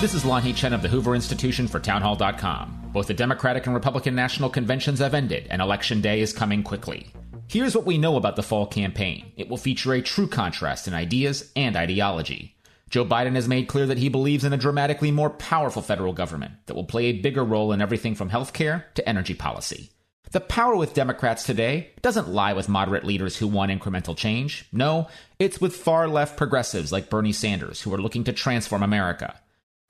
This is Lanhee Chen of the Hoover Institution for Townhall.com. Both the Democratic and Republican national conventions have ended, and Election Day is coming quickly. Here's what we know about the fall campaign it will feature a true contrast in ideas and ideology. Joe Biden has made clear that he believes in a dramatically more powerful federal government that will play a bigger role in everything from healthcare to energy policy. The power with Democrats today doesn't lie with moderate leaders who want incremental change. No, it's with far left progressives like Bernie Sanders who are looking to transform America.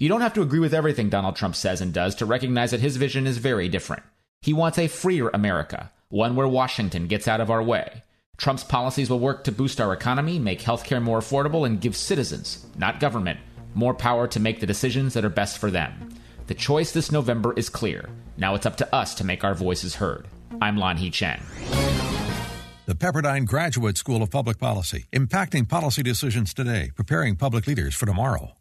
You don't have to agree with everything Donald Trump says and does to recognize that his vision is very different. He wants a freer America, one where Washington gets out of our way. Trump's policies will work to boost our economy, make healthcare more affordable, and give citizens, not government, more power to make the decisions that are best for them. The choice this November is clear. Now it's up to us to make our voices heard. I'm Lon Lanhee Chen. The Pepperdine Graduate School of Public Policy, impacting policy decisions today, preparing public leaders for tomorrow.